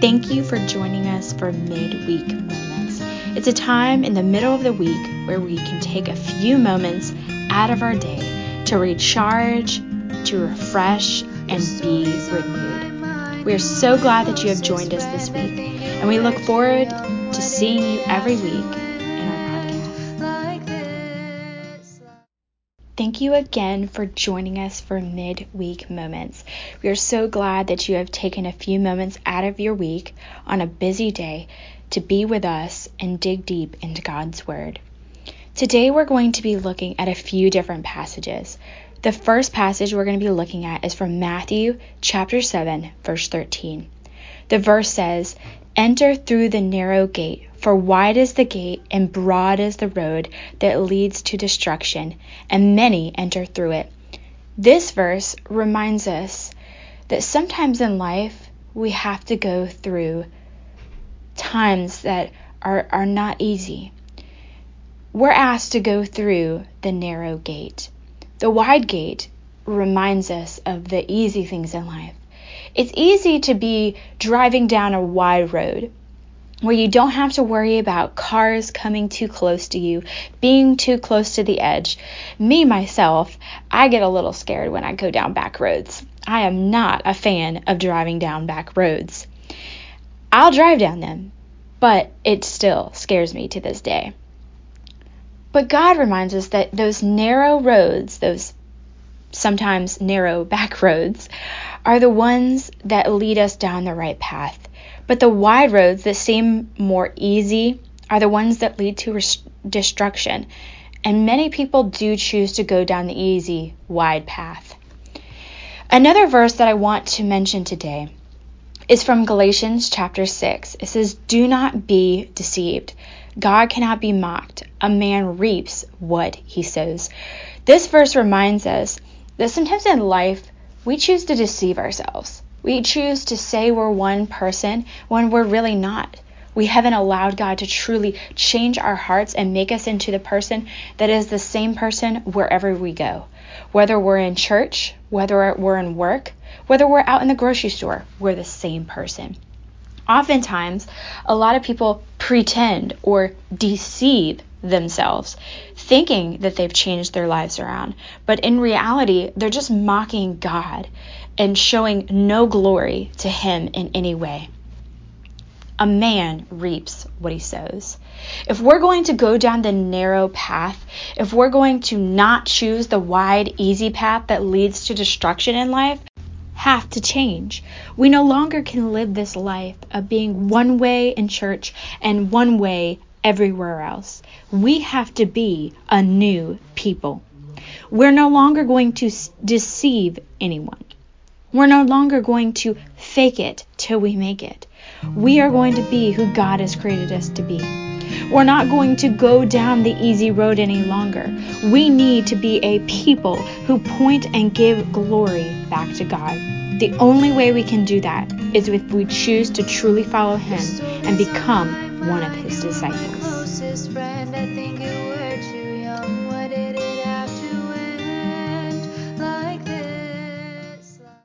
Thank you for joining us for midweek moments. It's a time in the middle of the week where we can take a few moments out of our day to recharge, to refresh, and be renewed. We are so glad that you have joined us this week, and we look forward to seeing you every week Thank you again for joining us for midweek moments. We are so glad that you have taken a few moments out of your week on a busy day to be with us and dig deep into God's Word. Today we're going to be looking at a few different passages. The first passage we're going to be looking at is from Matthew chapter 7, verse 13. The verse says, Enter through the narrow gate, for wide is the gate and broad is the road that leads to destruction, and many enter through it. This verse reminds us that sometimes in life we have to go through times that are, are not easy. We're asked to go through the narrow gate. The wide gate reminds us of the easy things in life. It's easy to be driving down a wide road where you don't have to worry about cars coming too close to you, being too close to the edge. Me, myself, I get a little scared when I go down back roads. I am not a fan of driving down back roads. I'll drive down them, but it still scares me to this day. But God reminds us that those narrow roads, those sometimes narrow back roads, are the ones that lead us down the right path. But the wide roads that seem more easy are the ones that lead to res- destruction. And many people do choose to go down the easy, wide path. Another verse that I want to mention today is from Galatians chapter 6. It says, Do not be deceived. God cannot be mocked. A man reaps what he sows. This verse reminds us that sometimes in life we choose to deceive ourselves. We choose to say we're one person when we're really not. We haven't allowed God to truly change our hearts and make us into the person that is the same person wherever we go. Whether we're in church, whether we're in work, whether we're out in the grocery store, we're the same person. Oftentimes, a lot of people pretend or deceive themselves, thinking that they've changed their lives around. But in reality, they're just mocking God and showing no glory to Him in any way. A man reaps what he sows. If we're going to go down the narrow path, if we're going to not choose the wide, easy path that leads to destruction in life, have to change. We no longer can live this life of being one way in church and one way everywhere else. We have to be a new people. We're no longer going to deceive anyone. We're no longer going to fake it till we make it. We are going to be who God has created us to be. We're not going to go down the easy road any longer. We need to be a people who point and give glory back to God. The only way we can do that is if we choose to truly follow Him and become one of His disciples.